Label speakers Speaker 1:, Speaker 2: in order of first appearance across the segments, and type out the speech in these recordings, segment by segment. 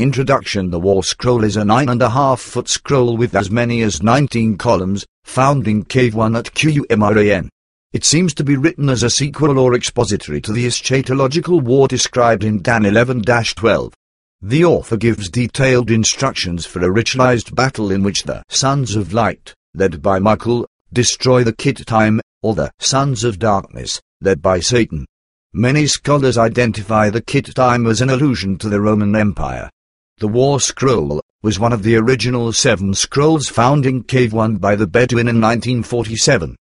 Speaker 1: Introduction The War Scroll is a nine and a half foot scroll with as many as 19 columns, found in Cave 1 at Qumran. It seems to be written as a sequel or expository to the eschatological war described in Dan 11-12. The author gives detailed instructions for a ritualized battle in which the Sons of Light, led by Michael, destroy the Kittim, or the Sons of Darkness, led by Satan. Many scholars identify the Kittim as an allusion to the Roman Empire. The War Scroll was one of the original seven scrolls found in Cave 1 by the Bedouin in 1947.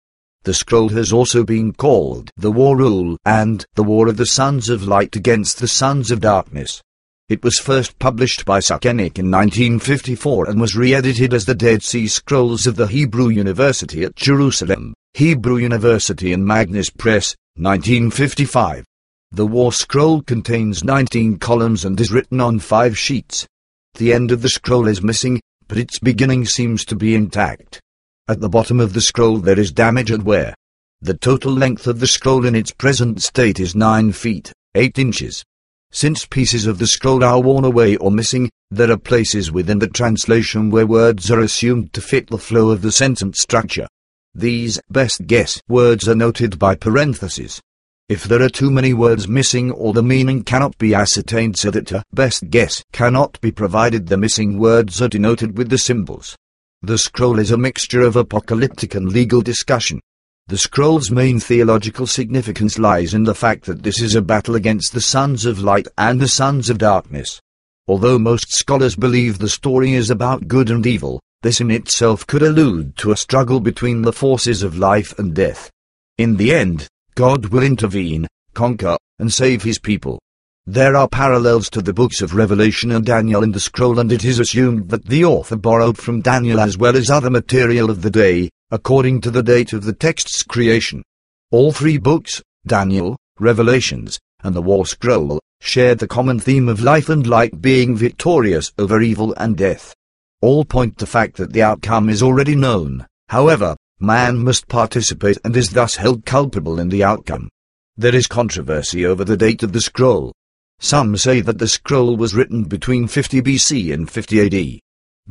Speaker 1: The scroll has also been called the War Rule and the War of the Sons of Light against the Sons of Darkness. It was first published by Sukenik in 1954 and was re-edited as the Dead Sea Scrolls of the Hebrew University at Jerusalem, Hebrew University and Magnes Press, 1955. The War Scroll contains 19 columns and is written on five sheets. The end of the scroll is missing, but its beginning seems to be intact. At the bottom of the scroll there is damage and wear. The total length of the scroll in its present state is 9 feet, 8 inches. Since pieces of the scroll are worn away or missing, there are places within the translation where words are assumed to fit the flow of the sentence structure. These best guess words are noted by parentheses. If there are too many words missing or the meaning cannot be ascertained so that a best guess cannot be provided the missing words are denoted with the symbols. The scroll is a mixture of apocalyptic and legal discussion. The scroll's main theological significance lies in the fact that this is a battle against the sons of light and the sons of darkness. Although most scholars believe the story is about good and evil, this in itself could allude to a struggle between the forces of life and death. In the end, God will intervene, conquer, and save his people. There are parallels to the books of Revelation and Daniel in the scroll and it is assumed that the author borrowed from Daniel as well as other material of the day, according to the date of the text's creation. All three books, Daniel, Revelations, and the War Scroll, share the common theme of life and light being victorious over evil and death. All point to the fact that the outcome is already known, however, man must participate and is thus held culpable in the outcome. There is controversy over the date of the scroll. Some say that the scroll was written between 50 BC and 50 AD.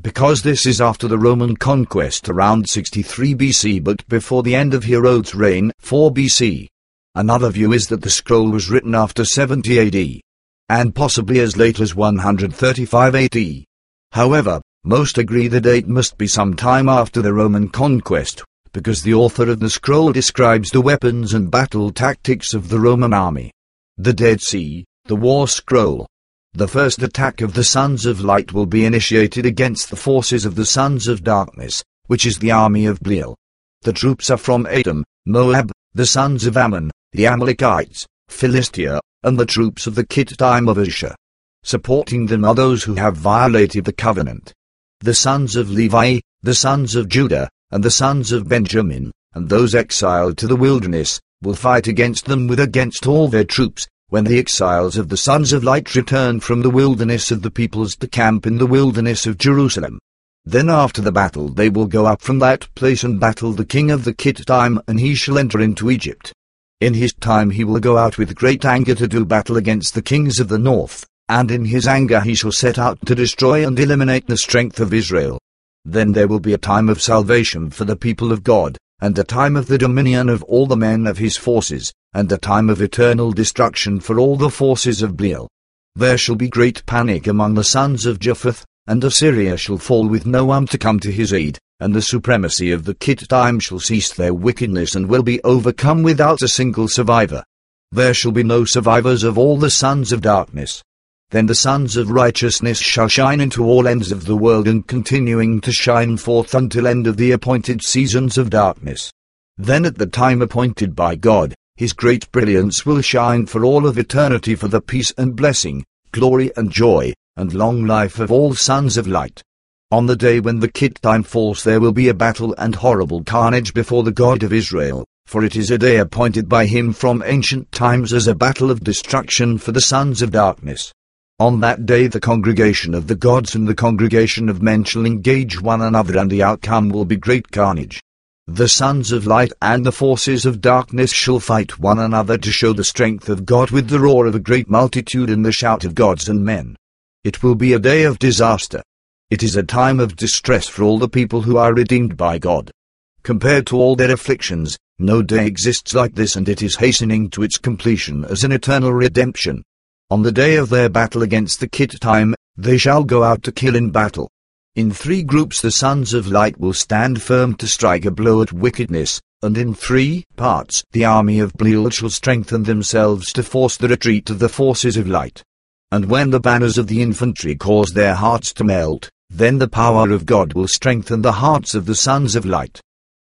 Speaker 1: Because this is after the Roman conquest around 63 BC but before the end of Herod's reign, 4 BC. Another view is that the scroll was written after 70 AD, and possibly as late as 135 AD. However, most agree the date must be some time after the Roman conquest, because the author of the scroll describes the weapons and battle tactics of the Roman army. The Dead Sea, the War Scroll. The first attack of the Sons of Light will be initiated against the forces of the Sons of Darkness, which is the army of Belial. The troops are from Edom, Moab, the sons of Ammon, the Amalekites, Philistia, and the troops of the Kittim of Asher. Supporting them are those who have violated the covenant. The sons of Levi, the sons of Judah, and the sons of Benjamin, and those exiled to the wilderness, will fight against them with against all their troops, when the exiles of the sons of light return from the wilderness of the peoples to camp in the wilderness of Jerusalem. Then after the battle they will go up from that place and battle the king of the Kittim, and he shall enter into Egypt. In his time he will go out with great anger to do battle against the kings of the north, and in his anger he shall set out to destroy and eliminate the strength of Israel. Then there will be a time of salvation for the people of God, and a time of the dominion of all the men of his forces, and a time of eternal destruction for all the forces of Belial. There shall be great panic among the sons of Japheth, and Assyria shall fall with no one to come to his aid, and the supremacy of the Kittim shall cease their wickedness and will be overcome without a single survivor. There shall be no survivors of all the sons of darkness. Then the sons of righteousness shall shine into all ends of the world and continuing to shine forth until end of the appointed seasons of darkness. Then at the time appointed by God, his great brilliance will shine for all of eternity for the peace and blessing, glory and joy, and long life of all sons of light. On the day when the Kittim falls there will be a battle and horrible carnage before the God of Israel, for it is a day appointed by him from ancient times as a battle of destruction for the sons of darkness. On that day the congregation of the gods and the congregation of men shall engage one another and the outcome will be great carnage. The sons of light and the forces of darkness shall fight one another to show the strength of God with the roar of a great multitude and the shout of gods and men. It will be a day of disaster. It is a time of distress for all the people who are redeemed by God. Compared to all their afflictions, no day exists like this and it is hastening to its completion as an eternal redemption. On the day of their battle against the Kittim, they shall go out to kill in battle. In three groups the sons of light will stand firm to strike a blow at wickedness, and in three parts the army of Belial shall strengthen themselves to force the retreat of the forces of light. And when the banners of the infantry cause their hearts to melt, then the power of God will strengthen the hearts of the sons of light.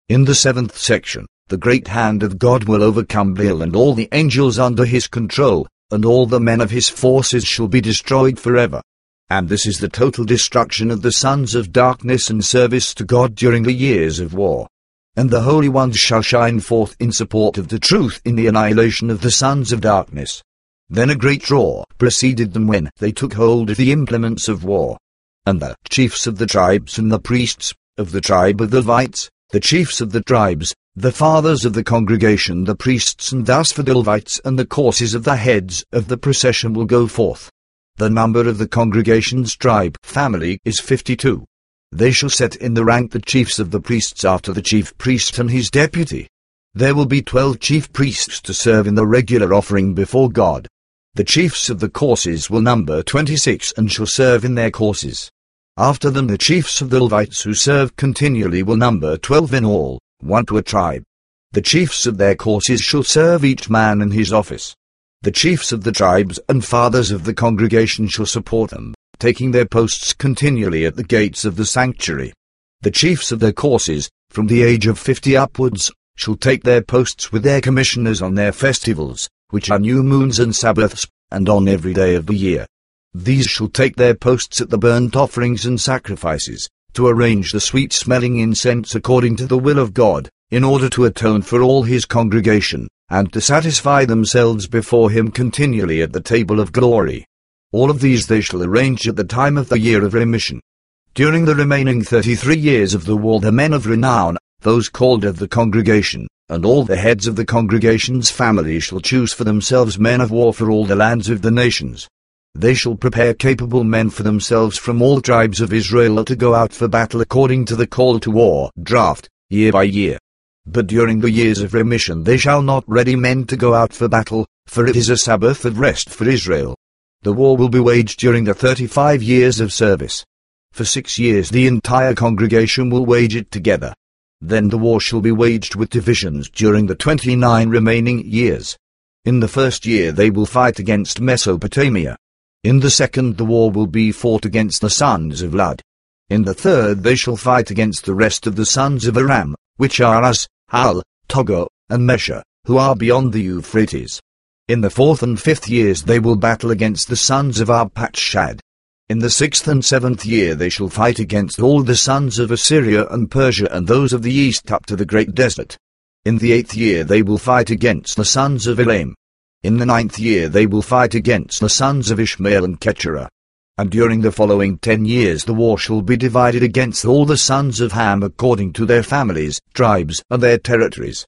Speaker 1: In the seventh section, the great hand of God will overcome Belial and all the angels under his control, and all the men of his forces shall be destroyed forever. And this is the total destruction of the sons of darkness and service to God during the years of war. And the holy ones shall shine forth in support of the truth in the annihilation of the sons of darkness. Then a great roar preceded them when they took hold of the implements of war. And the chiefs of the tribes and the priests of the tribe of the Levites, the chiefs of the tribes, the fathers of the congregation, the priests and thus for the Levites and the courses of the heads of the procession will go forth. The number of the congregation's tribe family is fifty-two. They shall set in the rank the chiefs of the priests after the chief priest and his deputy. There will be twelve chief priests to serve in the regular offering before God. The chiefs of the courses will number twenty-six and shall serve in their courses. After them the chiefs of the Levites who serve continually will number twelve in all, one to a tribe. The chiefs of their courses shall serve each man in his office. The chiefs of the tribes and fathers of the congregation shall support them, taking their posts continually at the gates of the sanctuary. The chiefs of their courses, from the age of fifty upwards, shall take their posts with their commissioners on their festivals, which are new moons and Sabbaths, and on every day of the year. These shall take their posts at the burnt offerings and sacrifices, to arrange the sweet-smelling incense according to the will of God, in order to atone for all his congregation, and to satisfy themselves before him continually at the table of glory. All of these they shall arrange at the time of the year of remission. During the remaining thirty-three years of the war the men of renown, those called of the congregation, and all the heads of the congregation's family shall choose for themselves men of war for all the lands of the nations. They shall prepare capable men for themselves from all tribes of Israel to go out for battle according to the call to war, draft, year by year. But during the years of remission they shall not ready men to go out for battle, for it is a Sabbath of rest for Israel. The war will be waged during the thirty-five years of service. For six years the entire congregation will wage it together. Then the war shall be waged with divisions during the twenty-nine remaining years. In the first year they will fight against Mesopotamia. In the second the war will be fought against the sons of Lud. In the third they shall fight against the rest of the sons of Aram, which are Uz, Hul, Togar, and Mesha, who are beyond the Euphrates. In the fourth and fifth years they will battle against the sons of Arpachshad. In the sixth and seventh year they shall fight against all the sons of Assyria and Persia and those of the east up to the great desert. In the eighth year they will fight against the sons of Elam. In the ninth year they will fight against the sons of Ishmael and Keturah. And during the following ten years the war shall be divided against all the sons of Ham according to their families, tribes, and their territories.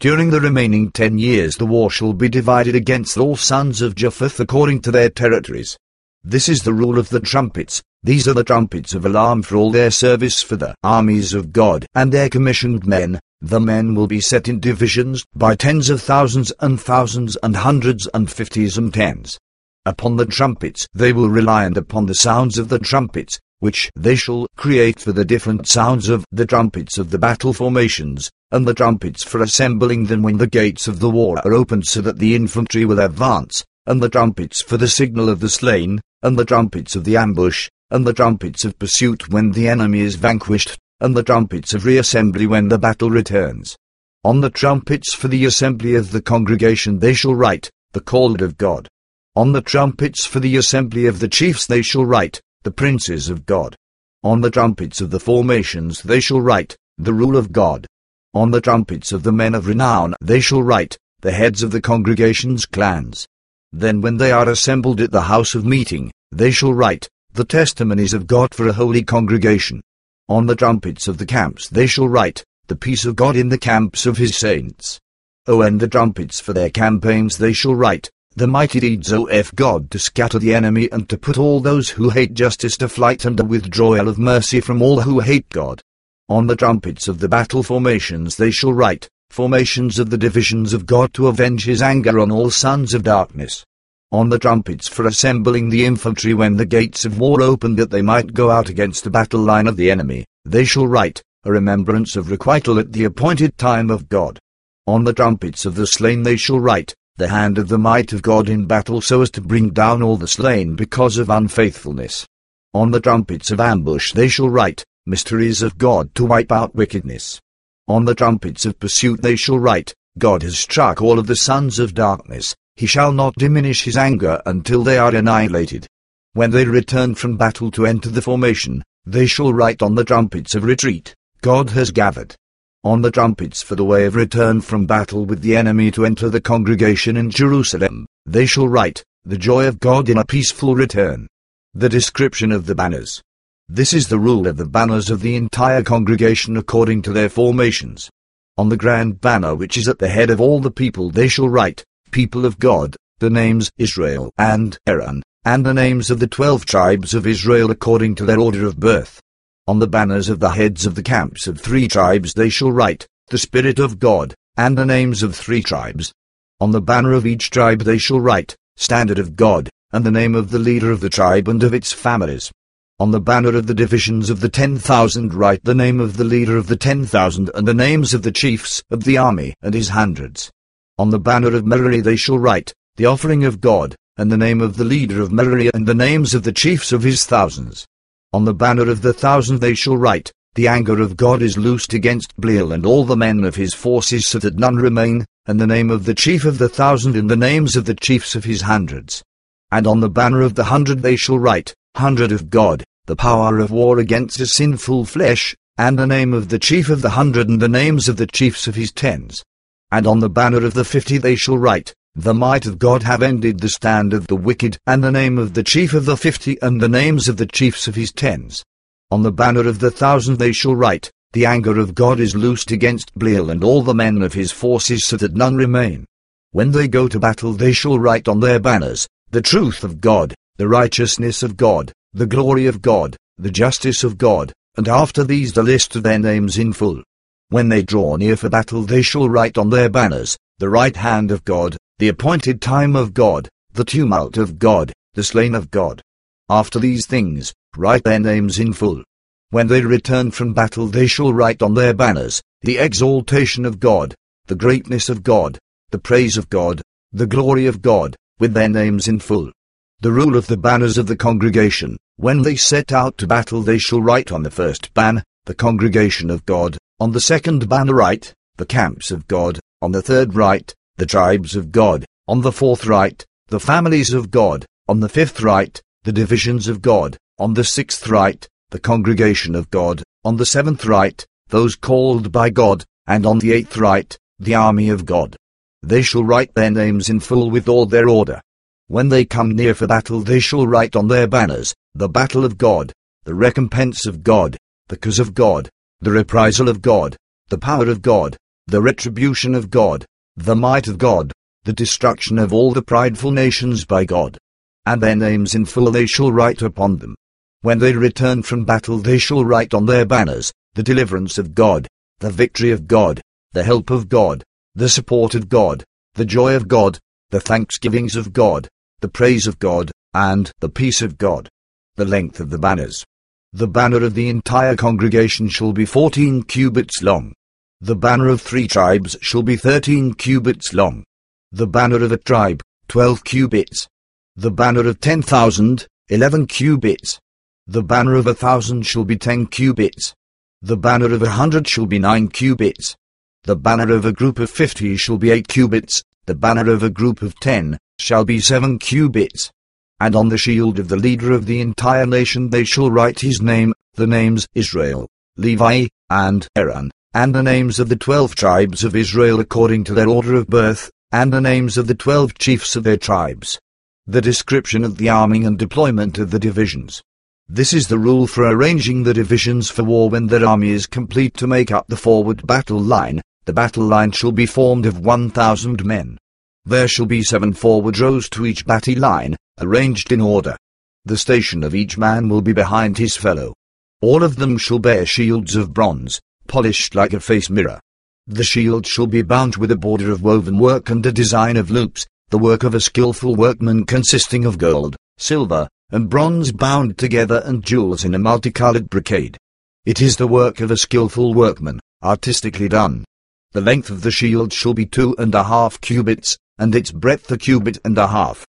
Speaker 1: During the remaining ten years the war shall be divided against all sons of Japheth according to their territories. This is the rule of the trumpets. These are the trumpets of alarm for all their service for the armies of God and their commissioned men. The men will be set in divisions by tens of thousands and thousands and hundreds and fifties and tens. Upon the trumpets they will rely and upon the sounds of the trumpets, which they shall create for the different sounds of the trumpets of the battle formations, and the trumpets for assembling them when the gates of the war are opened so that the infantry will advance, and the trumpets for the signal of the slain, and the trumpets of the ambush, and the trumpets of pursuit when the enemy is vanquished, and the trumpets of reassembly when the battle returns. On the trumpets for the assembly of the congregation they shall write, the called of God. On the trumpets for the assembly of the chiefs they shall write, the princes of God. On the trumpets of the formations they shall write, the rule of God. On the trumpets of the men of renown they shall write, the heads of the congregation's clans. Then when they are assembled at the house of meeting, they shall write, the testimonies of God for a holy congregation. On the trumpets of the camps they shall write, the peace of God in the camps of his saints. Oh, and the trumpets for their campaigns they shall write, the mighty deeds of God to scatter the enemy and to put all those who hate justice to flight and a withdrawal of mercy from all who hate God. On the trumpets of the battle formations they shall write, formations of the divisions of God to avenge his anger on all sons of darkness. On the trumpets for assembling the infantry when the gates of war opened that they might go out against the battle line of the enemy, they shall write, a remembrance of requital at the appointed time of God. On the trumpets of the slain they shall write, the hand of the might of God in battle so as to bring down all the slain because of unfaithfulness. On the trumpets of ambush they shall write, mysteries of God to wipe out wickedness. On the trumpets of pursuit they shall write, God has struck all of the sons of darkness, he shall not diminish his anger until they are annihilated. When they return from battle to enter the formation, they shall write on the trumpets of retreat, God has gathered. On the trumpets for the way of return from battle with the enemy to enter the congregation in Jerusalem, they shall write, the joy of God in a peaceful return. The description of the banners. This is the rule of the banners of the entire congregation according to their formations. On the grand banner which is at the head of all the people they shall write, People of God, the names Israel and Aaron, and the names of the twelve tribes of Israel according to their order of birth. On the banners of the heads of the camps of three tribes they shall write, The Spirit of God, and the names of three tribes. On the banner of each tribe they shall write, Standard of God, and the name of the leader of the tribe and of its families. On the banner of the divisions of the ten thousand write the name of the leader of the ten thousand and the names of the chiefs of the army and his hundreds. On the banner of Merari they shall write, the offering of God, and the name of the leader of Merari and the names of the chiefs of his thousands. On the banner of the thousand they shall write, the anger of God is loosed against Belial and all the men of his forces so that none remain, and the name of the chief of the thousand and the names of the chiefs of his hundreds. And on the banner of the hundred they shall write, hundred of God, the power of war against a sinful flesh, and the name of the chief of the hundred and the names of the chiefs of his tens. And on the banner of the fifty they shall write, The might of God have ended the stand of the wicked, and the name of the chief of the fifty and the names of the chiefs of his tens. On the banner of the thousand they shall write, The anger of God is loosed against Belial and all the men of his forces so that none remain. When they go to battle they shall write on their banners, The truth of God, the righteousness of God, the glory of God, the justice of God, and after these the list of their names in full. When they draw near for battle they shall write on their banners, the right hand of God, the appointed time of God, the tumult of God, the slain of God. After these things, write their names in full. When they return from battle they shall write on their banners, the exaltation of God, the greatness of God, the praise of God, the glory of God, with their names in full. The rule of the banners of the congregation, when they set out to battle they shall write on the first ban, the congregation of God, on the second banner write, the camps of God, on the third write, the tribes of God, on the fourth write, the families of God, on the fifth write, the divisions of God, on the sixth write, the congregation of God, on the seventh write, those called by God, and on the eighth write, the army of God. They shall write their names in full with all their order. When they come near for battle they shall write on their banners, the battle of God, the recompense of God, the cause of God, the reprisal of God, the power of God, the retribution of God, the might of God, the destruction of all the prideful nations by God. And their names in full they shall write upon them. When they return from battle they shall write on their banners, the deliverance of God, the victory of God, the help of God, the support of God, the joy of God, the thanksgivings of God, the praise of God, and the peace of God. The length of the banners. The banner of the entire congregation shall be fourteen cubits long. The banner of three tribes shall be thirteen cubits long. The banner of a tribe, twelve cubits. The banner of ten thousand, eleven cubits. The banner of a thousand shall be ten cubits. The banner of a hundred shall be nine cubits. The banner of a group of fifty shall be eight cubits. The banner of a group of ten shall be seven cubits. And on the shield of the leader of the entire nation they shall write his name, the names Israel, Levi, and Aaron, and the names of the twelve tribes of Israel according to their order of birth, and the names of the twelve chiefs of their tribes. The description of the arming and deployment of the divisions. This is the rule for arranging the divisions for war when their army is complete to make up the forward battle line. The battle line shall be formed of one thousand men. There shall be seven forward rows to each batty line, arranged in order. The station of each man will be behind his fellow. All of them shall bear shields of bronze, polished like a face mirror. The shield shall be bound with a border of woven work and a design of loops, the work of a skilful workman consisting of gold, silver, and bronze bound together and jewels in a multicolored brocade. It is the work of a skilful workman, artistically done. The length of the shield shall be two and a half cubits, and its breadth a cubit and a half.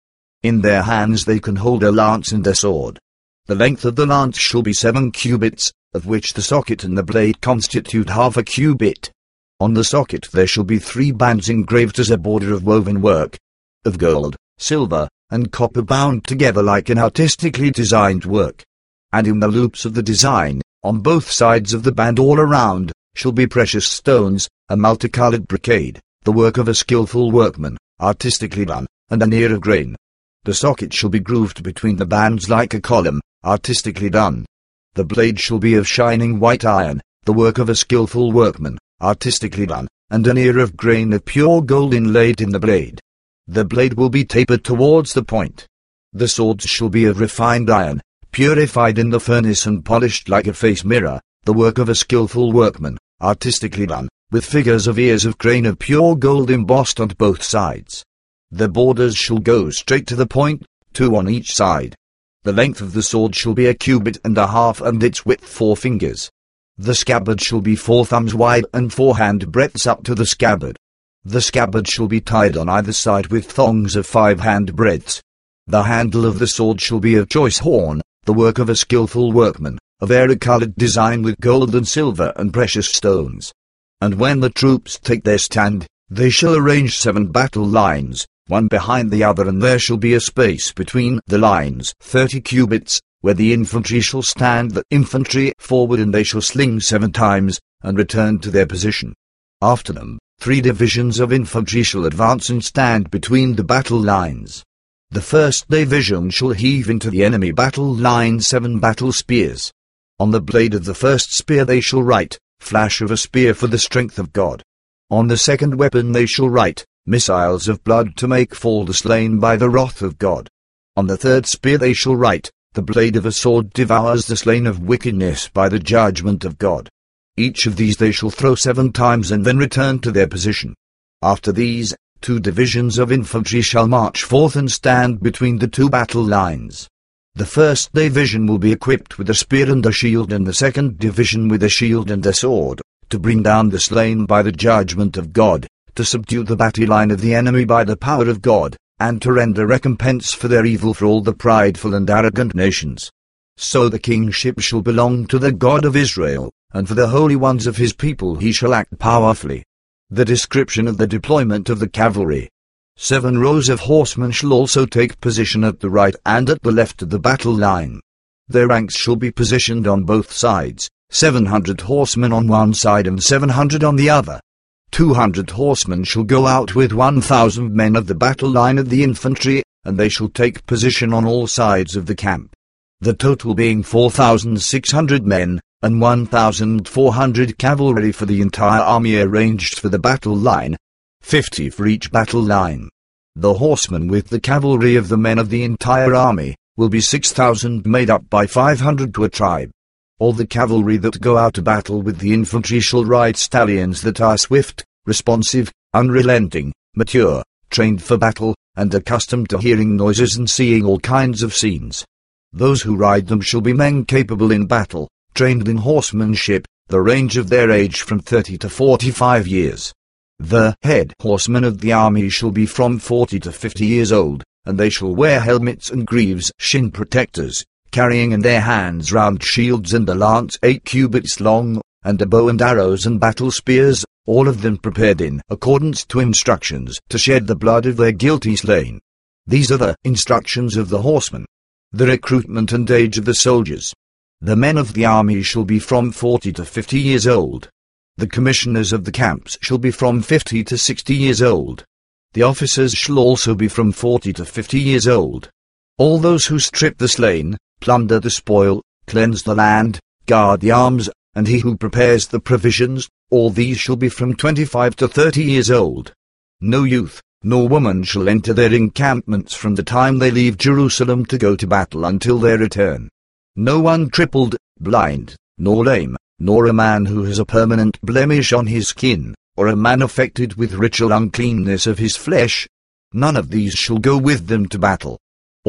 Speaker 1: In their hands they can hold a lance and a sword. The length of the lance shall be seven cubits, of which the socket and the blade constitute half a cubit. On the socket there shall be three bands engraved as a border of woven work, of gold, silver, and copper bound together like an artistically designed work. And in the loops of the design, on both sides of the band all around, shall be precious stones, a multicolored brocade, the work of a skilful workman, artistically done, and an ear of grain. The socket shall be grooved between the bands like a column, artistically done. The blade shall be of shining white iron, the work of a skilful workman, artistically done, and an ear of grain of pure gold inlaid in the blade. The blade will be tapered towards the point. The swords shall be of refined iron, purified in the furnace and polished like a face mirror, the work of a skilful workman, artistically done, with figures of ears of grain of pure gold embossed on both sides. The borders shall go straight to the point, two on each side. The length of the sword shall be a cubit and a half and its width four fingers. The scabbard shall be four thumbs wide and four hand breadths up to the scabbard. The scabbard shall be tied on either side with thongs of five hand breadths. The handle of the sword shall be of choice horn, the work of a skilful workman, of vari-colored design with gold and silver and precious stones. And when the troops take their stand, they shall arrange seven battle lines, one behind the other and there shall be a space between the lines, thirty cubits, where the infantry shall stand the infantry forward and they shall sling seven times, and return to their position. After them, three divisions of infantry shall advance and stand between the battle lines. The first division shall heave into the enemy battle line seven battle spears. On the blade of the first spear they shall write, Flash of a spear for the strength of God. On the second weapon they shall write, missiles of blood to make fall the slain by the wrath of God. On the third spear they shall write, the blade of a sword devours the slain of wickedness by the judgment of God. Each of these they shall throw seven times and then return to their position. After these, two divisions of infantry shall march forth and stand between the two battle lines. The first division will be equipped with a spear and a shield and the second division with a shield and a sword, to bring down the slain by the judgment of God to subdue the battle line of the enemy by the power of God, and to render recompense for their evil for all the prideful and arrogant nations. So the kingship shall belong to the God of Israel, and for the holy ones of his people he shall act powerfully. The description of the deployment of the cavalry. Seven rows of horsemen shall also take position at the right and at the left of the battle line. Their ranks shall be positioned on both sides, 700 horsemen on one side and 700 on the other. Two hundred horsemen shall go out with one thousand men of the battle line of the infantry, and they shall take position on all sides of the camp. The total being four thousand six hundred men, and one thousand four hundred cavalry for the entire army arranged for the battle line, fifty for each battle line. The horsemen with the cavalry of the men of the entire army, will be six thousand made up by five hundred to a tribe. All the cavalry that go out to battle with the infantry shall ride stallions that are swift, responsive, unrelenting, mature, trained for battle, and accustomed to hearing noises and seeing all kinds of scenes. Those who ride them shall be men capable in battle, trained in horsemanship, the range of their age from 30 to 45 years. The head horsemen of the army shall be from 40 to 50 years old, and they shall wear helmets and greaves, shin protectors, carrying in their hands round shields and a lance eight cubits long, and a bow and arrows and battle spears, all of them prepared in accordance to instructions to shed the blood of their guilty slain. These are the instructions of the horsemen. The recruitment and age of the soldiers. The men of the army shall be from forty to fifty years old. The commissioners of the camps shall be from fifty to sixty years old. The officers shall also be from forty to fifty years old. All those who strip the slain, plunder the spoil, cleanse the land, guard the arms, and he who prepares the provisions, all these shall be from twenty-five to thirty years old. No youth, nor woman shall enter their encampments from the time they leave Jerusalem to go to battle until their return. No one crippled, blind, nor lame, nor a man who has a permanent blemish on his skin, or a man affected with ritual uncleanness of his flesh. None of these shall go with them to battle.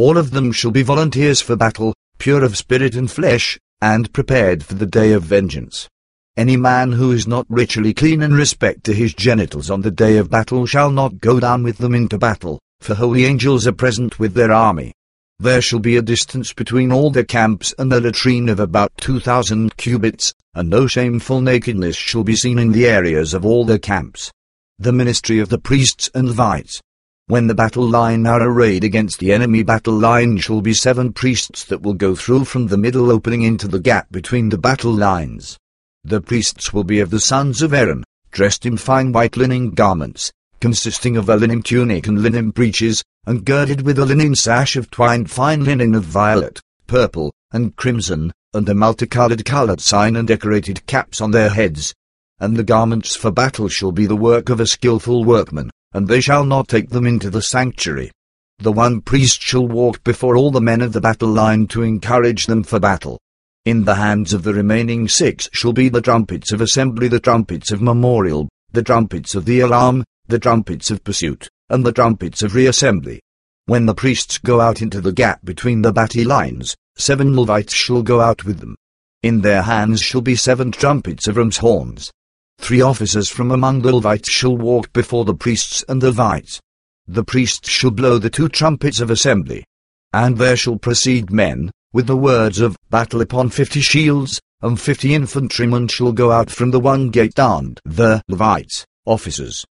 Speaker 1: All of them shall be volunteers for battle, pure of spirit and flesh, and prepared for the day of vengeance. Any man who is not ritually clean in respect to his genitals on the day of battle shall not go down with them into battle, for holy angels are present with their army. There shall be a distance between all the camps and the latrine of about two thousand cubits, and no shameful nakedness shall be seen in the areas of all the camps. The ministry of the priests and Levites. When the battle line are arrayed against the enemy battle line shall be seven priests that will go through from the middle opening into the gap between the battle lines. The priests will be of the sons of Aaron, dressed in fine white linen garments, consisting of a linen tunic and linen breeches, and girded with a linen sash of twined fine linen of violet, purple, and crimson, and a multicolored colored sign and decorated caps on their heads. And the garments for battle shall be the work of a skilful workman, and they shall not take them into the sanctuary. The one priest shall walk before all the men of the battle line to encourage them for battle. In the hands of the remaining six shall be the trumpets of assembly, the trumpets of memorial, the trumpets of the alarm, the trumpets of pursuit, and the trumpets of reassembly. When the priests go out into the gap between the battle lines, seven Levites shall go out with them. In their hands shall be seven trumpets of ram's horns. Three officers from among the Levites shall walk before the priests and the Levites. The priests shall blow the two trumpets of assembly. And there shall proceed men, with the words of battle upon fifty shields, and fifty infantrymen shall go out from the one gate and the Levites, officers,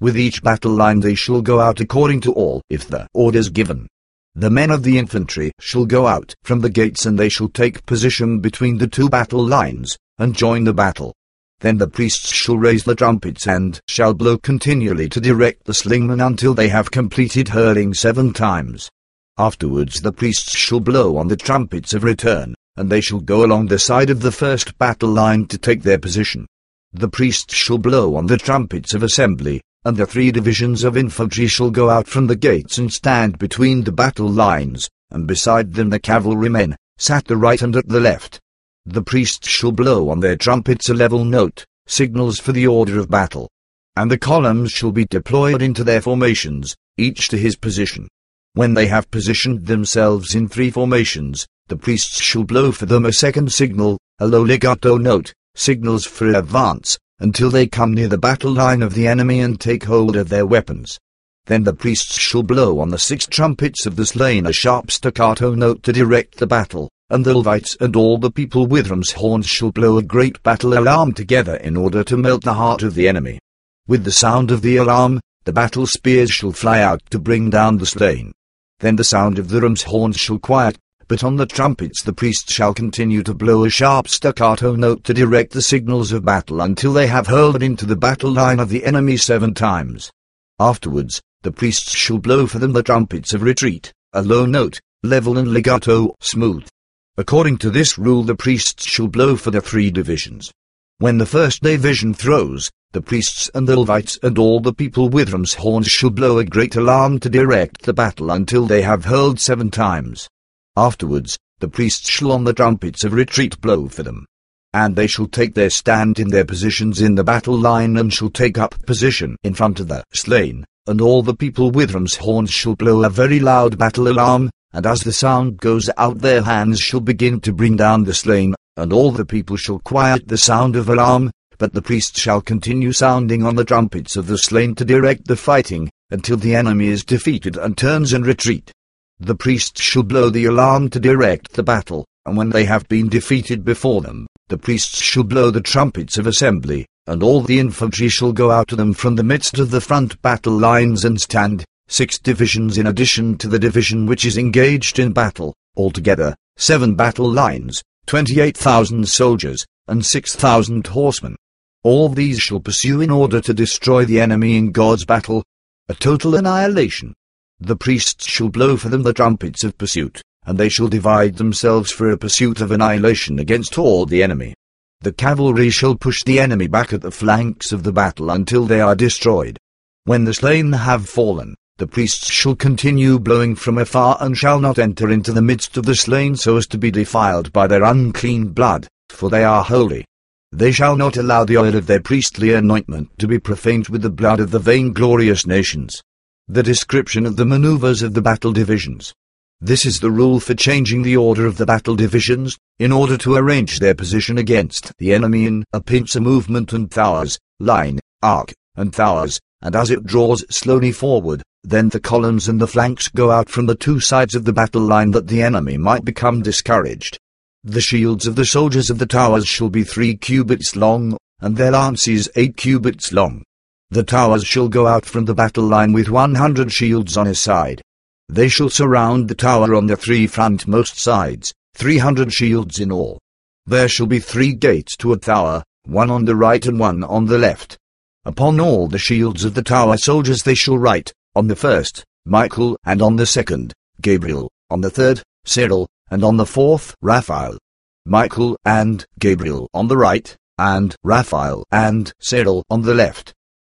Speaker 1: with each battle line they shall go out according to all, if the orders given. The men of the infantry shall go out from the gates and they shall take position between the two battle lines, and join the battle. Then the priests shall raise the trumpets and shall blow continually to direct the slingmen until they have completed hurling seven times. Afterwards the priests shall blow on the trumpets of return, and they shall go along the side of the first battle line to take their position. The priests shall blow on the trumpets of assembly, and the three divisions of infantry shall go out from the gates and stand between the battle lines, and beside them the cavalrymen, sat the right and at the left. The priests shall blow on their trumpets a level note, signals for the order of battle. And the columns shall be deployed into their formations, each to his position. When they have positioned themselves in three formations, the priests shall blow for them a second signal, a low legato note, signals for advance, until they come near the battle line of the enemy and take hold of their weapons. Then the priests shall blow on the six trumpets of the slain a sharp staccato note to direct the battle, and the Levites and all the people with ram's horns shall blow a great battle alarm together in order to melt the heart of the enemy. With the sound of the alarm, the battle spears shall fly out to bring down the slain. Then the sound of the ram's horns shall quiet, but on the trumpets the priests shall continue to blow a sharp staccato note to direct the signals of battle until they have hurled into the battle line of the enemy seven times. Afterwards, the priests shall blow for them the trumpets of retreat, a low note, level and legato, smooth. According to this rule the priests shall blow for the three divisions. When the first division throws, the priests and the Levites and all the people with ram's horns shall blow a great alarm to direct the battle until they have hurled seven times. Afterwards, the priests shall on the trumpets of retreat blow for them. And they shall take their stand in their positions in the battle line and shall take up position in front of the slain, and all the people with ram's horns shall blow a very loud battle alarm, and as the sound goes out their hands shall begin to bring down the slain, and all the people shall quiet the sound of alarm, but the priests shall continue sounding on the trumpets of the slain to direct the fighting, until the enemy is defeated and turns and retreat. The priests shall blow the alarm to direct the battle, and when they have been defeated before them, the priests shall blow the trumpets of assembly, and all the infantry shall go out to them from the midst of the front battle lines and stand, six divisions in addition to the division which is engaged in battle, altogether, seven battle lines, twenty-eight thousand soldiers, and six thousand horsemen. All these shall pursue in order to destroy the enemy in God's battle, a total annihilation. The priests shall blow for them the trumpets of pursuit, and they shall divide themselves for a pursuit of annihilation against all the enemy. The cavalry shall push the enemy back at the flanks of the battle until they are destroyed. When the slain have fallen, the priests shall continue blowing from afar and shall not enter into the midst of the slain so as to be defiled by their unclean blood, for they are holy. They shall not allow the oil of their priestly anointment to be profaned with the blood of the vainglorious nations. The description of the maneuvers of the battle divisions. This is the rule for changing the order of the battle divisions, in order to arrange their position against the enemy in a pincer movement and thowers, line, arc, and thowers, and as it draws slowly forward, then the columns and the flanks go out from the two sides of the battle line that the enemy might become discouraged. The shields of the soldiers of the towers shall be three cubits long, and their lances eight cubits long. The towers shall go out from the battle line with one hundred shields on a side. They shall surround the tower on the three frontmost sides, three hundred shields in all. There shall be three gates to a tower, one on the right and one on the left. Upon all the shields of the tower soldiers they shall write, on the first, Michael, and on the second, Gabriel, on the third, Sariel, and on the fourth, Raphael. Michael and Gabriel on the right, and Raphael and Sariel on the left.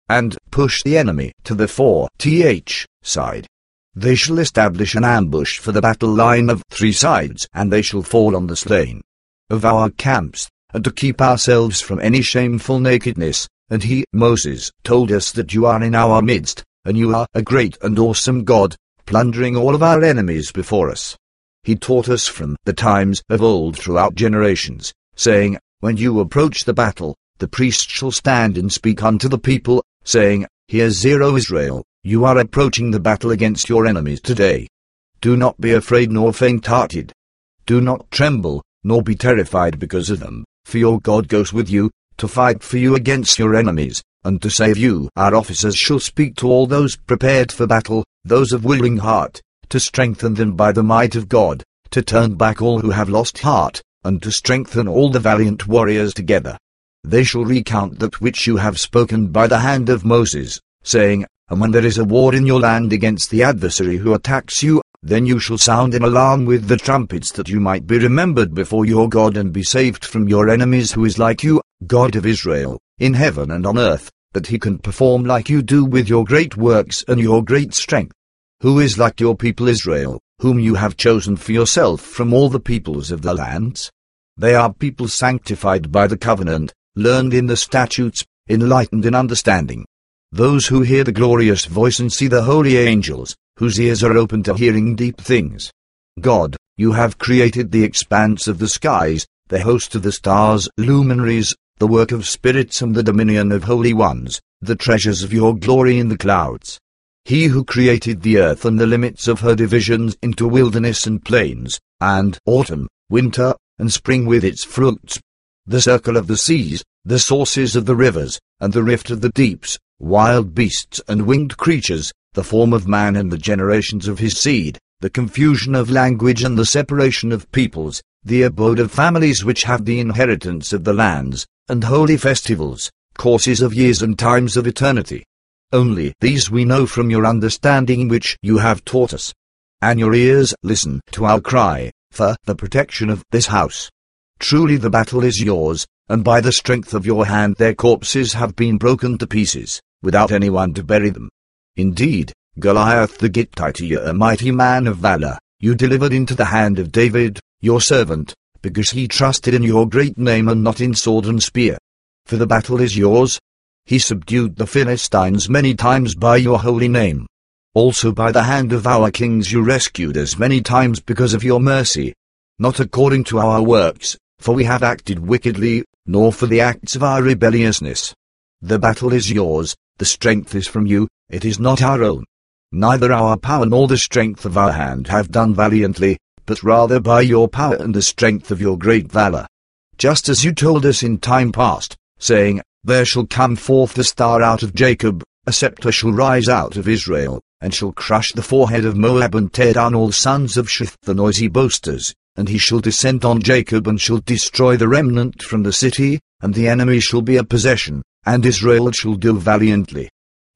Speaker 1: And push the enemy to the 4th side. They shall establish an ambush for the battle line of three sides, and they shall fall on the slain of our camps, and to keep ourselves from any shameful nakedness. And he, Moses, told us that you are in our midst, and you are a great and awesome God, plundering all of our enemies before us. He taught us from the times of old throughout generations, saying, When you approach the battle, the priest shall stand and speak unto the people, saying, Hear Zero Israel, you are approaching the battle against your enemies today. Do not be afraid nor faint-hearted. Do not tremble, nor be terrified because of them, for your God goes with you, to fight for you against your enemies, and to save you. Our officers shall speak to all those prepared for battle, those of willing heart, to strengthen them by the might of God, to turn back all who have lost heart, and to strengthen all the valiant warriors together. They shall recount that which you have spoken by the hand of Moses, saying, And when there is a war in your land against the adversary who attacks you, then you shall sound an alarm with the trumpets that you might be remembered before your God and be saved from your enemies who is like you, God of Israel, in heaven and on earth, that he can perform like you do with your great works and your great strength who is like your people Israel, whom you have chosen for yourself from all the peoples of the lands? They are people sanctified by the covenant, learned in the statutes, enlightened in understanding. Those who hear the glorious voice and see the holy angels, whose ears are open to hearing deep things. God, you have created the expanse of the skies, the host of the stars, luminaries, the work of spirits and the dominion of holy ones, the treasures of your glory in the clouds. He who created the earth and the limits of her divisions into wilderness and plains, and autumn, winter, and spring with its fruits, the circle of the seas, the sources of the rivers, and the rift of the deeps, wild beasts and winged creatures, the form of man and the generations of his seed, the confusion of language and the separation of peoples, the abode of families which have the inheritance of the lands, and holy festivals, courses of years and times of eternity. Only these we know from your understanding which you have taught us. And your ears listen to our cry, for the protection of this house. Truly the battle is yours, and by the strength of your hand their corpses have been broken to pieces, without anyone to bury them. Indeed, Goliath the Gittite, a mighty man of valor, you delivered into the hand of David, your servant, because he trusted in your great name and not in sword and spear. For the battle is yours, he subdued the Philistines many times by your holy name. Also by the hand of our kings you rescued us many times because of your mercy. Not according to our works, for we have acted wickedly, nor for the acts of our rebelliousness. The battle is yours, the strength is from you, it is not our own. Neither our power nor the strength of our hand have done valiantly, but rather by your power and the strength of your great valor. Just as you told us in time past, saying, there shall come forth a star out of Jacob, a scepter shall rise out of Israel, and shall crush the forehead of Moab and tear down all sons of Sheth the noisy boasters, and he shall descend on Jacob and shall destroy the remnant from the city, and the enemy shall be a possession, and Israel shall do valiantly.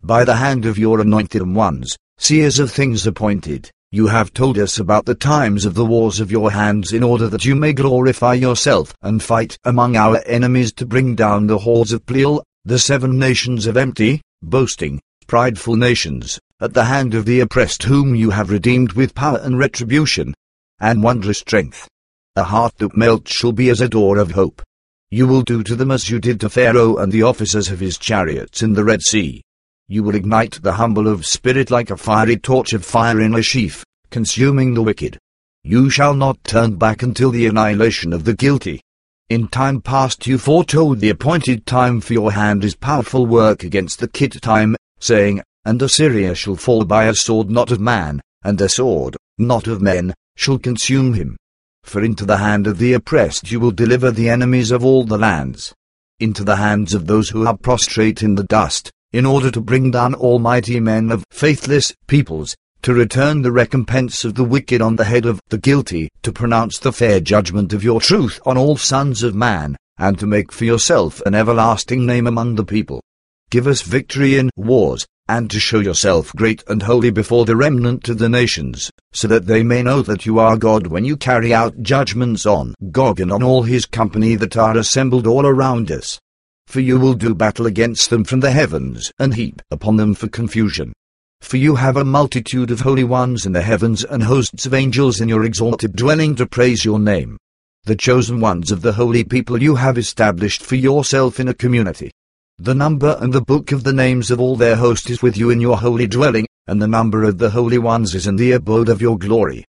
Speaker 1: By the hand of your anointed ones, seers of things appointed, you have told us about the times of the wars of your hands in order that you may glorify yourself and fight among our enemies to bring down the hordes of Belial, the seven nations of empty, boasting, prideful nations, at the hand of the oppressed whom you have redeemed with power and retribution, and wondrous strength. A heart that melts shall be as a door of hope. You will do to them as you did to Pharaoh and the officers of his chariots in the Red Sea. You will ignite the humble of spirit like a fiery torch of fire in a sheaf, consuming the wicked. You shall not turn back until the annihilation of the guilty. In time past you foretold the appointed time for your hand is powerful work against the Kittim, saying, And Assyria shall fall by a sword not of man, and a sword, not of men, shall consume him. For into the hand of the oppressed you will deliver the enemies of all the lands. Into the hands of those who are prostrate in the dust, in order to bring down almighty men of faithless peoples, to return the recompense of the wicked on the head of the guilty, to pronounce the fair judgment of your truth on all sons of man, and to make for yourself an everlasting name among the people. Give us victory in wars, and to show yourself great and holy before the remnant of the nations, so that they may know that you are God when you carry out judgments on Gog and on all his company that are assembled all around us. For you will do battle against them from the heavens, and heap upon them for confusion. For you have a multitude of holy ones in the heavens and hosts of angels in your exalted dwelling to praise your name. The chosen ones of the holy people you have established for yourself in a community. The number and the book of the names of all their host is with you in your holy dwelling, and the number of the holy ones is in the abode of your glory.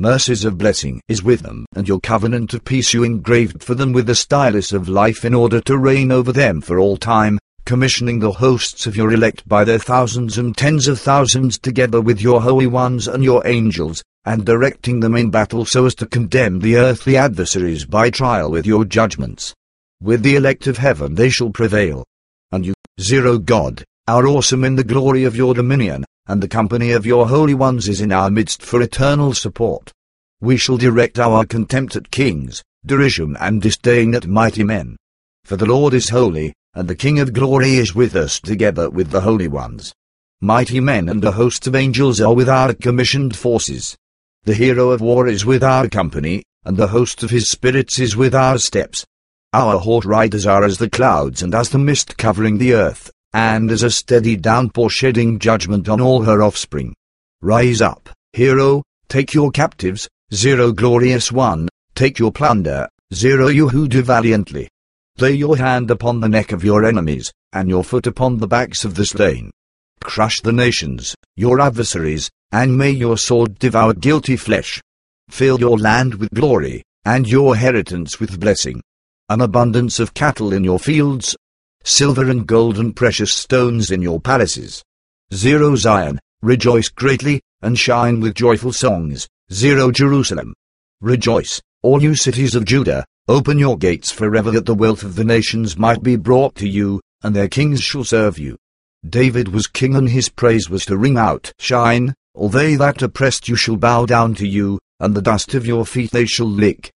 Speaker 1: Mercies of blessing is with them, and your covenant of peace you engraved for them with the stylus of life in order to reign over them for all time, commissioning the hosts of your elect by their thousands and tens of thousands together with your holy ones and your angels, and directing them in battle so as to condemn the earthly adversaries by trial with your judgments. With the elect of heaven they shall prevail. And you, zero God, are awesome in the glory of your dominion, and the company of your holy ones is in our midst for eternal support. We shall direct our contempt at kings, derision and disdain at mighty men. For the Lord is holy, and the King of glory is with us together with the holy ones. Mighty men and a host of angels are with our commissioned forces. The hero of war is with our company, and the host of his spirits is with our steps. Our horse riders are as the clouds and as the mist covering the earth, and as a steady downpour shedding judgment on all her offspring. Rise up, hero, take your captives, zero glorious one, take your plunder, zero you who do valiantly. Lay your hand upon the neck of your enemies, and your foot upon the backs of the slain. Crush the nations, your adversaries, and may your sword devour guilty flesh. Fill your land with glory, and your inheritance with blessing. An abundance of cattle in your fields, silver and gold and precious stones in your palaces. Zero Zion, rejoice greatly, and shine with joyful songs. Zero Jerusalem. Rejoice, all you cities of Judah, Open your gates forever that the wealth of the nations might be brought to you, and their kings shall serve you. David was king and his praise was to ring out, Shine, all they that oppressed you shall bow down to you, and the dust of your feet they shall lick.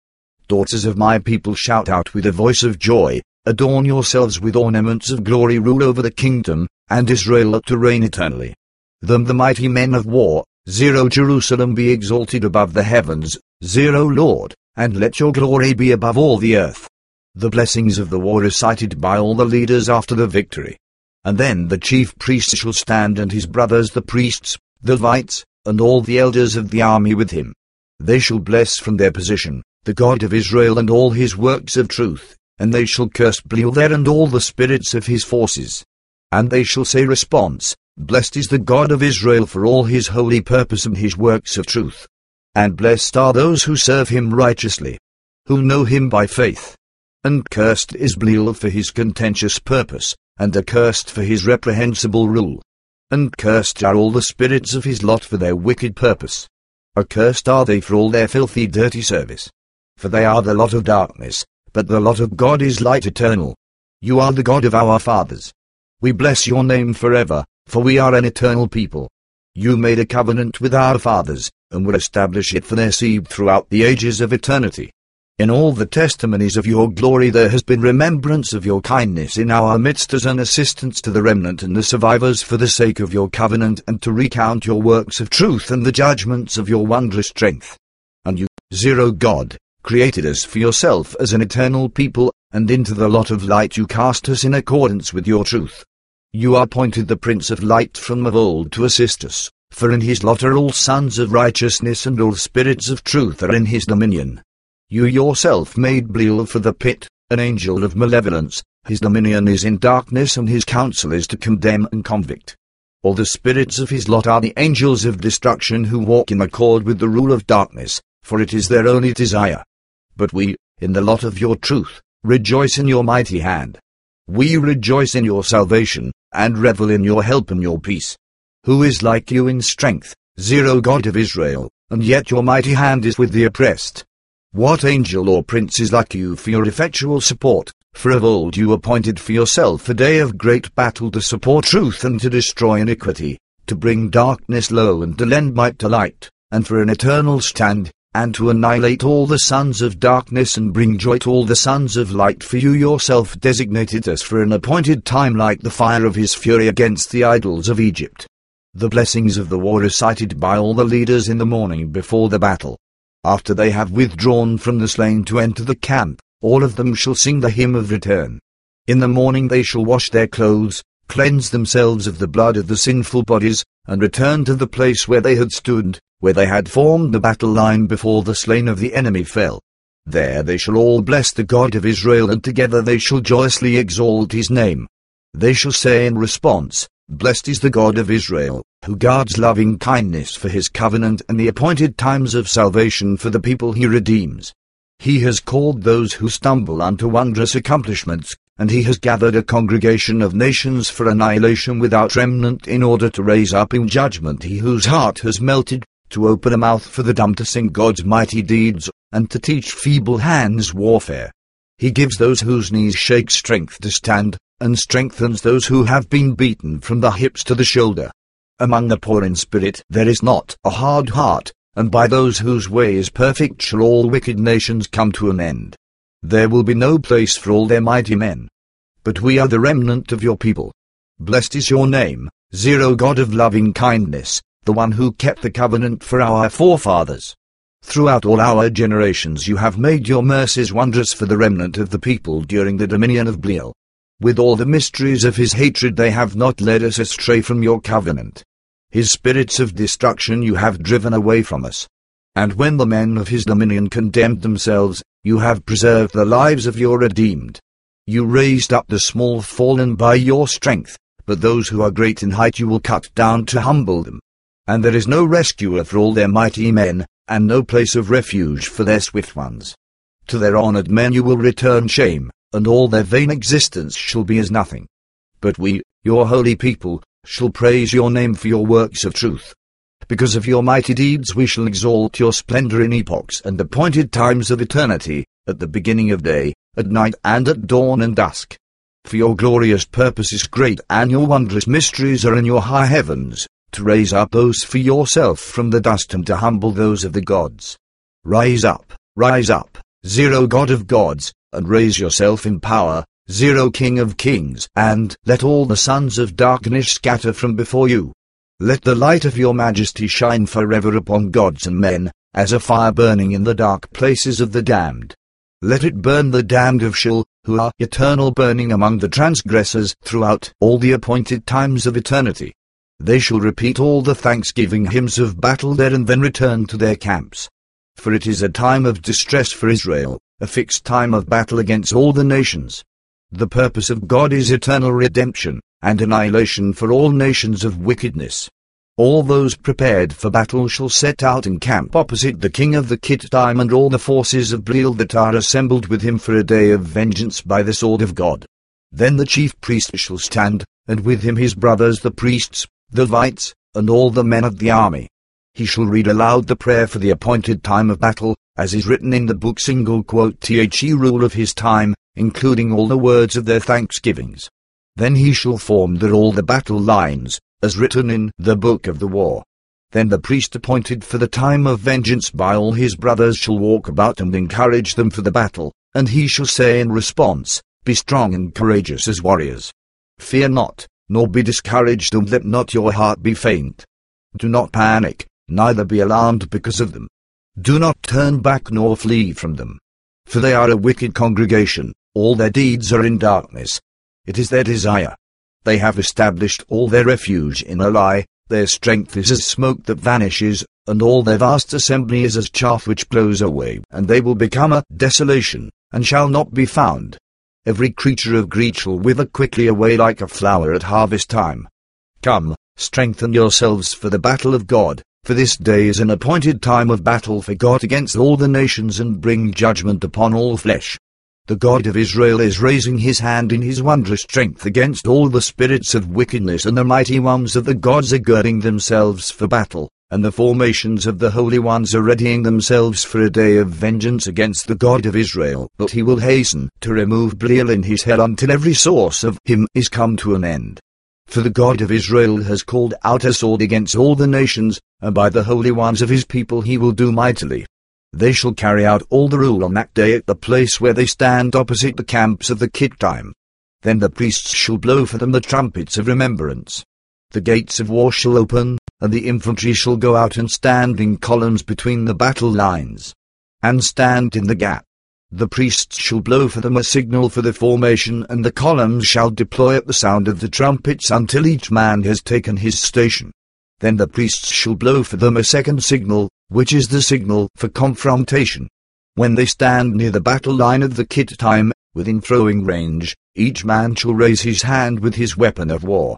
Speaker 1: Daughters of my people shout out with a voice of joy, adorn yourselves with ornaments of glory rule over the kingdom, and Israel to reign eternally. Them the mighty men of war, zero Jerusalem be exalted above the heavens, zero Lord, and let your glory be above all the earth. The blessings of the war recited by all the leaders after the victory. And then the chief priest shall stand and his brothers the priests, the Levites, and all the elders of the army with him. They shall bless from their position, the God of Israel and all his works of truth, and they shall curse Belial there and all the spirits of his forces. And they shall say response, Blessed is the God of Israel for all his holy purpose and his works of truth. And blessed are those who serve him righteously, who know him by faith. And cursed is Belial for his contentious purpose, and accursed for his reprehensible rule. And cursed are all the spirits of his lot for their wicked purpose. Accursed are they for all their filthy dirty service. For they are the lot of darkness, but the lot of God is light eternal. You are the God of our fathers. We bless your name forever, for we are an eternal people. You made a covenant with our fathers, and will establish it for their seed throughout the ages of eternity. In all the testimonies of your glory there has been remembrance of your kindness in our midst as an assistance to the remnant and the survivors for the sake of your covenant and to recount your works of truth and the judgments of your wondrous strength. And you, zero God, created us for yourself as an eternal people, and into the lot of light you cast us in accordance with your truth. You appointed the Prince of Light from of old to assist us, for in his lot are all sons of righteousness and all spirits of truth are in his dominion. You yourself made Belial for the pit, an angel of malevolence, his dominion is in darkness and his counsel is to condemn and convict. All the spirits of his lot are the angels of destruction who walk in accord with the rule of darkness, for it is their only desire. But we, in the lot of your truth, rejoice in your mighty hand. We rejoice in your salvation, and revel in your help and your peace. Who is like you in strength, zero God of Israel, and yet your mighty hand is with the oppressed? What angel or prince is like you for your effectual support? For of old you appointed for yourself a day of great battle to support truth and to destroy iniquity, to bring darkness low and to lend might to light, and for an eternal stand, and to annihilate all the sons of darkness and bring joy to all the sons of light for you yourself designated us for an appointed time like the fire of his fury against the idols of Egypt. The blessings of the war are cited by all the leaders in the morning before the battle. After they have withdrawn from the slain to enter the camp, all of them shall sing the hymn of return. In the morning they shall wash their clothes, cleanse themselves of the blood of the sinful bodies, and return to the place where they had stood, where they had formed the battle line before the slain of the enemy fell. There they shall all bless the God of Israel and together they shall joyously exalt his name. They shall say in response, Blessed is the God of Israel, who guards loving kindness for his covenant and the appointed times of salvation for the people he redeems. He has called those who stumble unto wondrous accomplishments, and he has gathered a congregation of nations for annihilation without remnant in order to raise up in judgment he whose heart has melted, to open a mouth for the dumb to sing God's mighty deeds, and to teach feeble hands warfare. He gives those whose knees shake strength to stand, and strengthens those who have been beaten from the hips to the shoulder. Among the poor in spirit there is not a hard heart, and by those whose way is perfect shall all wicked nations come to an end. There will be no place for all their mighty men. But we are the remnant of your people. Blessed is your name, Zero God of loving kindness, the one who kept the covenant for our forefathers. Throughout all our generations you have made your mercies wondrous for the remnant of the people during the dominion of Belial. With all the mysteries of his hatred they have not led us astray from your covenant. His spirits of destruction you have driven away from us. And when the men of his dominion condemned themselves, you have preserved the lives of your redeemed. You raised up the small fallen by your strength, but those who are great in height you will cut down to humble them and there is no rescuer for all their mighty men, and no place of refuge for their swift ones. To their honored men you will return shame, and all their vain existence shall be as nothing. But we, your holy people, shall praise your name for your works of truth. Because of your mighty deeds we shall exalt your splendor in epochs and appointed times of eternity, at the beginning of day, at night and at dawn and dusk. For your glorious purpose is great and your wondrous mysteries are in your high heavens, to raise up those for yourself from the dust and to humble those of the gods. Rise up, rise up, zero God of gods, and raise yourself in power, zero King of kings, and let all the sons of darkness scatter from before you. Let the light of your majesty shine forever upon gods and men, as a fire burning in the dark places of the damned. Let it burn the damned of Sheol, who are eternal burning among the transgressors throughout all the appointed times of eternity. They shall repeat all the thanksgiving hymns of battle there and then return to their camps. For it is a time of distress for Israel, a fixed time of battle against all the nations. The purpose of God is eternal redemption, and annihilation for all nations of wickedness. All those prepared for battle shall set out and camp opposite the king of the Kittim and all the forces of Belial that are assembled with him for a day of vengeance by the sword of God. Then the chief priest shall stand, and with him his brothers the priests, the Levites, and all the men of the army. He shall read aloud the prayer for the appointed time of battle, as is written in the book single quote the rule of his time, including all the words of their thanksgivings. Then he shall form the all the battle lines, as written in the book of the war. Then the priest appointed for the time of vengeance by all his brothers shall walk about and encourage them for the battle, and he shall say in response, Be strong and courageous as warriors. Fear not, nor be discouraged and let not your heart be faint. Do not panic, neither be alarmed because of them. Do not turn back nor flee from them. For they are a wicked congregation, all their deeds are in darkness. It is their desire. They have established all their refuge in a lie, their strength is as smoke that vanishes, and all their vast assembly is as chaff which blows away, and they will become a desolation, and shall not be found. Every creature of greed shall wither quickly away like a flower at harvest time. Come, strengthen yourselves for the battle of God, for this day is an appointed time of battle for God against all the nations and bring judgment upon all flesh. The God of Israel is raising his hand in his wondrous strength against all the spirits of wickedness and the mighty ones of the gods are girding themselves for battle, and the formations of the holy ones are readying themselves for a day of vengeance against the God of Israel. But he will hasten to remove Belial in his hell until every source of him is come to an end. For the God of Israel has called out a sword against all the nations, and by the holy ones of his people he will do mightily. They shall carry out all the rule on that day at the place where they stand opposite the camps of the Kittim. Then the priests shall blow for them the trumpets of remembrance. The gates of war shall open, and the infantry shall go out and stand in columns between the battle lines, and stand in the gap. The priests shall blow for them a signal for the formation, and the columns shall deploy at the sound of the trumpets until each man has taken his station. Then the priests shall blow for them a second signal, which is the signal for confrontation. When they stand near the battle line of the Kittim, within throwing range, each man shall raise his hand with his weapon of war.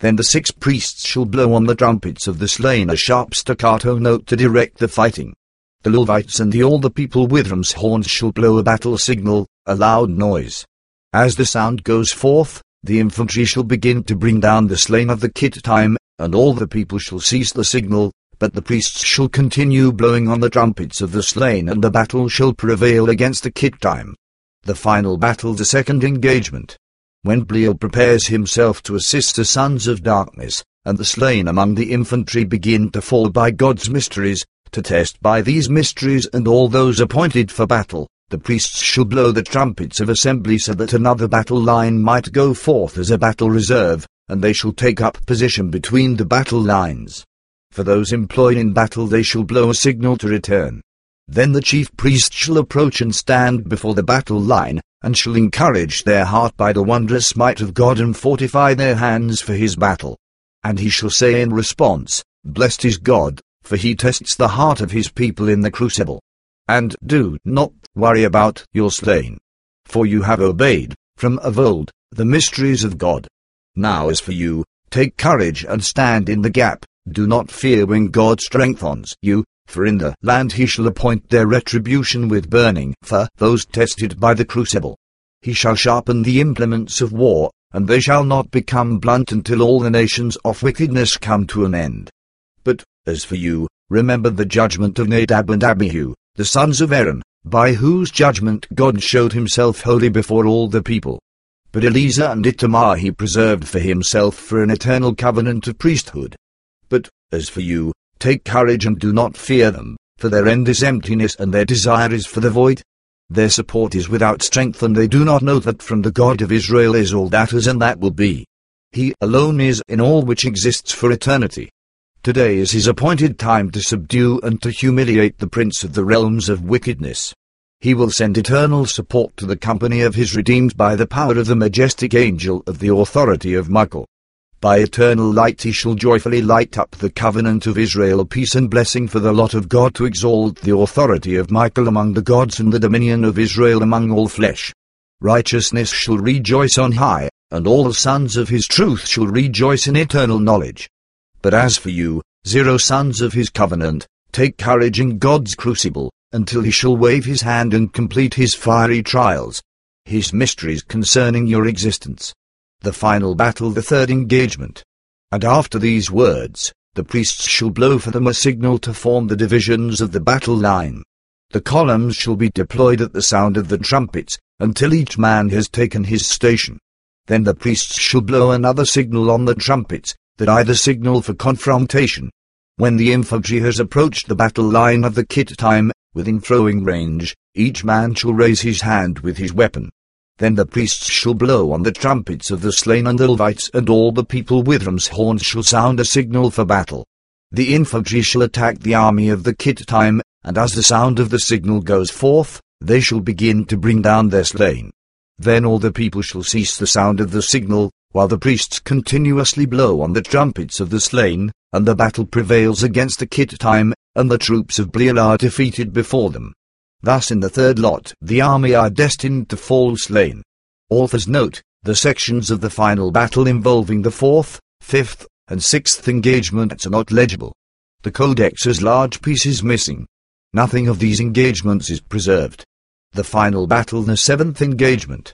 Speaker 1: Then the six priests shall blow on the trumpets of the slain a sharp staccato note to direct the fighting. The Levites and the all the people with ram's horns shall blow a battle signal, a loud noise. As the sound goes forth, the infantry shall begin to bring down the slain of the Kittim, and all the people shall seize the signal, but the priests shall continue blowing on the trumpets of the slain and the battle shall prevail against the Kittim. The final battle the second engagement when Belial prepares himself to assist the sons of darkness, and the slain among the infantry begin to fall by God's mysteries, to test by these mysteries and all those appointed for battle, the priests shall blow the trumpets of assembly so that another battle line might go forth as a battle reserve, and they shall take up position between the battle lines. For those employed in battle they shall blow a signal to return. Then the chief priest shall approach and stand before the battle line, and shall encourage their heart by the wondrous might of God and fortify their hands for his battle. And he shall say in response, Blessed is God, for he tests the heart of his people in the crucible. And do not worry about your slain. For you have obeyed, from of old, the mysteries of God. Now as for you, take courage and stand in the gap, do not fear when God strengthens you, for in the land he shall appoint their retribution with burning for those tested by the crucible. He shall sharpen the implements of war, and they shall not become blunt until all the nations of wickedness come to an end. But, as for you, remember the judgment of Nadab and Abihu, the sons of Aaron, by whose judgment God showed himself holy before all the people. But Eleazar and Ithamar he preserved for himself for an eternal covenant of priesthood. But, as for you, Take courage and do not fear them, for their end is emptiness and their desire is for the void. Their support is without strength and they do not know that from the God of Israel is all that is and that will be. He alone is in all which exists for eternity. Today is his appointed time to subdue and to humiliate the prince of the realms of wickedness. He will send eternal support to the company of his redeemed by the power of the majestic angel of the authority of Michael. By eternal light he shall joyfully light up the covenant of Israel peace and blessing for the lot of God to exalt the authority of Michael among the gods and the dominion of Israel among all flesh. Righteousness shall rejoice on high, and all the sons of his truth shall rejoice in eternal knowledge. But as for you, zero sons of his covenant, take courage in God's crucible, until he shall wave his hand and complete his fiery trials, his mysteries concerning your existence the final battle the third engagement. And after these words, the priests shall blow for them a signal to form the divisions of the battle line. The columns shall be deployed at the sound of the trumpets, until each man has taken his station. Then the priests shall blow another signal on the trumpets, that either signal for confrontation. When the infantry has approached the battle line of the Kittim, within throwing range, each man shall raise his hand with his weapon. Then the priests shall blow on the trumpets of the slain and the Levites, and all the people with ram's horns shall sound a signal for battle. The infantry shall attack the army of the Kittim, and as the sound of the signal goes forth, they shall begin to bring down their slain. Then all the people shall cease the sound of the signal, while the priests continuously blow on the trumpets of the slain, and the battle prevails against the Kittim, and the troops of Belial are defeated before them. Thus in the third lot, the army are destined to fall slain. Authors note, the sections of the final battle involving the fourth, fifth, and sixth engagements are not legible. The codex has large pieces missing. Nothing of these engagements is preserved. The final battle the seventh engagement.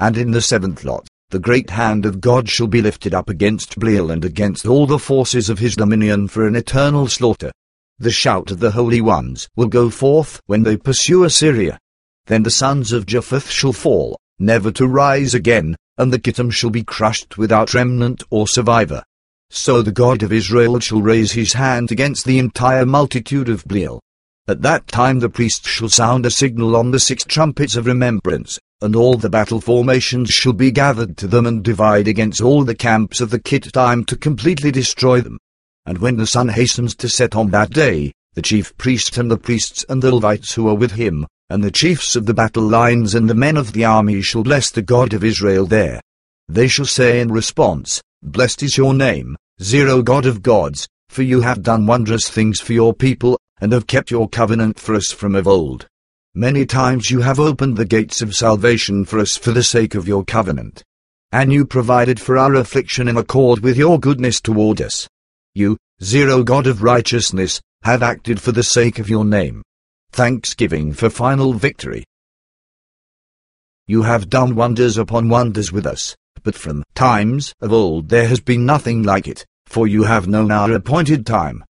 Speaker 1: And in the seventh lot, the great hand of God shall be lifted up against Belial and against all the forces of his dominion for an eternal slaughter. The shout of the holy ones will go forth when they pursue Assyria. Then the sons of Japheth shall fall, never to rise again, and the Kittim shall be crushed without remnant or survivor. So the God of Israel shall raise his hand against the entire multitude of Belial. At that time the priests shall sound a signal on the six trumpets of remembrance, and all the battle formations shall be gathered to them and divide against all the camps of the Kittim to completely destroy them. And when the sun hastens to set on that day, the chief priest and the priests and the Levites who are with him, and the chiefs of the battle lines and the men of the army shall bless the God of Israel there. They shall say in response, Blessed is your name, Zero God of gods, for you have done wondrous things for your people, and have kept your covenant for us from of old. Many times you have opened the gates of salvation for us for the sake of your covenant. And you provided for our affliction in accord with your goodness toward us. You, Zero God of righteousness, have acted for the sake of your name. Thanksgiving for final victory. You have done wonders upon wonders with us, but from times of old there has been nothing like it, for you have known our appointed time.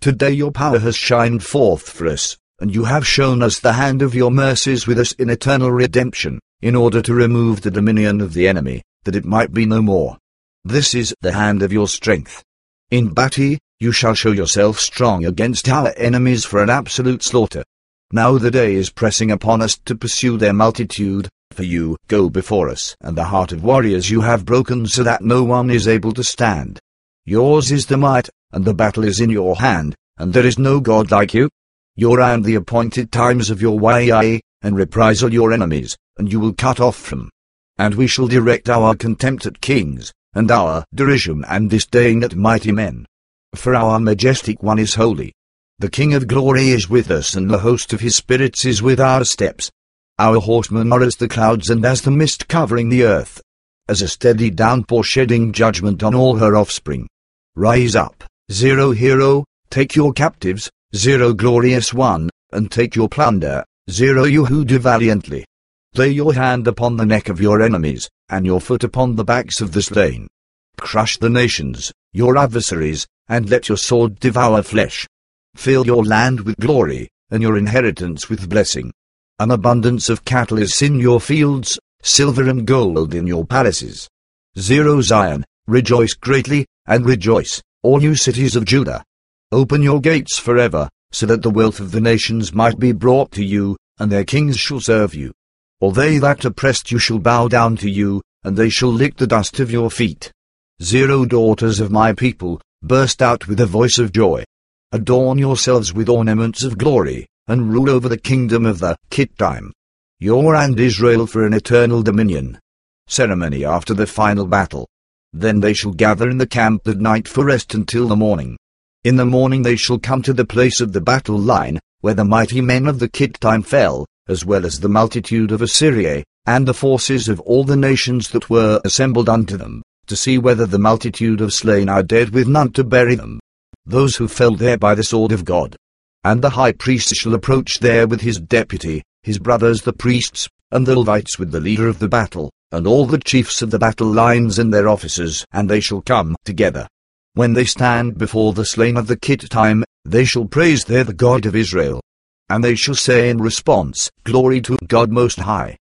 Speaker 1: Today your power has shined forth for us, and you have shown us the hand of your mercies with us in eternal redemption, in order to remove the dominion of the enemy, that it might be no more. This is the hand of your strength. In Bati, you shall show yourself strong against our enemies for an absolute slaughter. Now the day is pressing upon us to pursue their multitude, for you go before us, and the heart of warriors you have broken so that no one is able to stand. Yours is the might, and the battle is in your hand, and there is no God like you. You round the appointed times of your way, and reprisal your enemies, and you will cut off from. And we shall direct our contempt at kings, and our derision and disdain at mighty men. For our majestic one is holy. The King of glory is with us and the host of his spirits is with our steps. Our horsemen are as the clouds and as the mist covering the earth. As a steady downpour shedding judgment on all her offspring. Rise up, zero hero, take your captives, zero glorious one, and take your plunder, zero you who do valiantly. Lay your hand upon the neck of your enemies, and your foot upon the backs of the slain. Crush the nations, your adversaries, and let your sword devour flesh. Fill your land with glory, and your inheritance with blessing. An abundance of cattle is in your fields, silver and gold in your palaces. Zero Zion, rejoice greatly, and rejoice, all you cities of Judah. Open your gates forever, so that the wealth of the nations might be brought to you, and their kings shall serve you. All they that oppressed you shall bow down to you, and they shall lick the dust of your feet. Zero daughters of my people, burst out with a voice of joy. Adorn yourselves with ornaments of glory, and rule over the kingdom of the Kittim. Your and Israel for an eternal dominion. Ceremony after the final battle. Then they shall gather in the camp at night for rest until the morning. In the morning they shall come to the place of the battle line, where the mighty men of the Kittim fell, as well as the multitude of Assyria, and the forces of all the nations that were assembled unto them, to see whether the multitude of slain are dead with none to bury them. Those who fell there by the sword of God. And the high priest shall approach there with his deputy, his brothers the priests, and the Levites with the leader of the battle, and all the chiefs of the battle lines and their officers, and they shall come together. When they stand before the slain of the Kittim, they shall praise there the God of Israel, and they shall say in response, Glory to God Most High.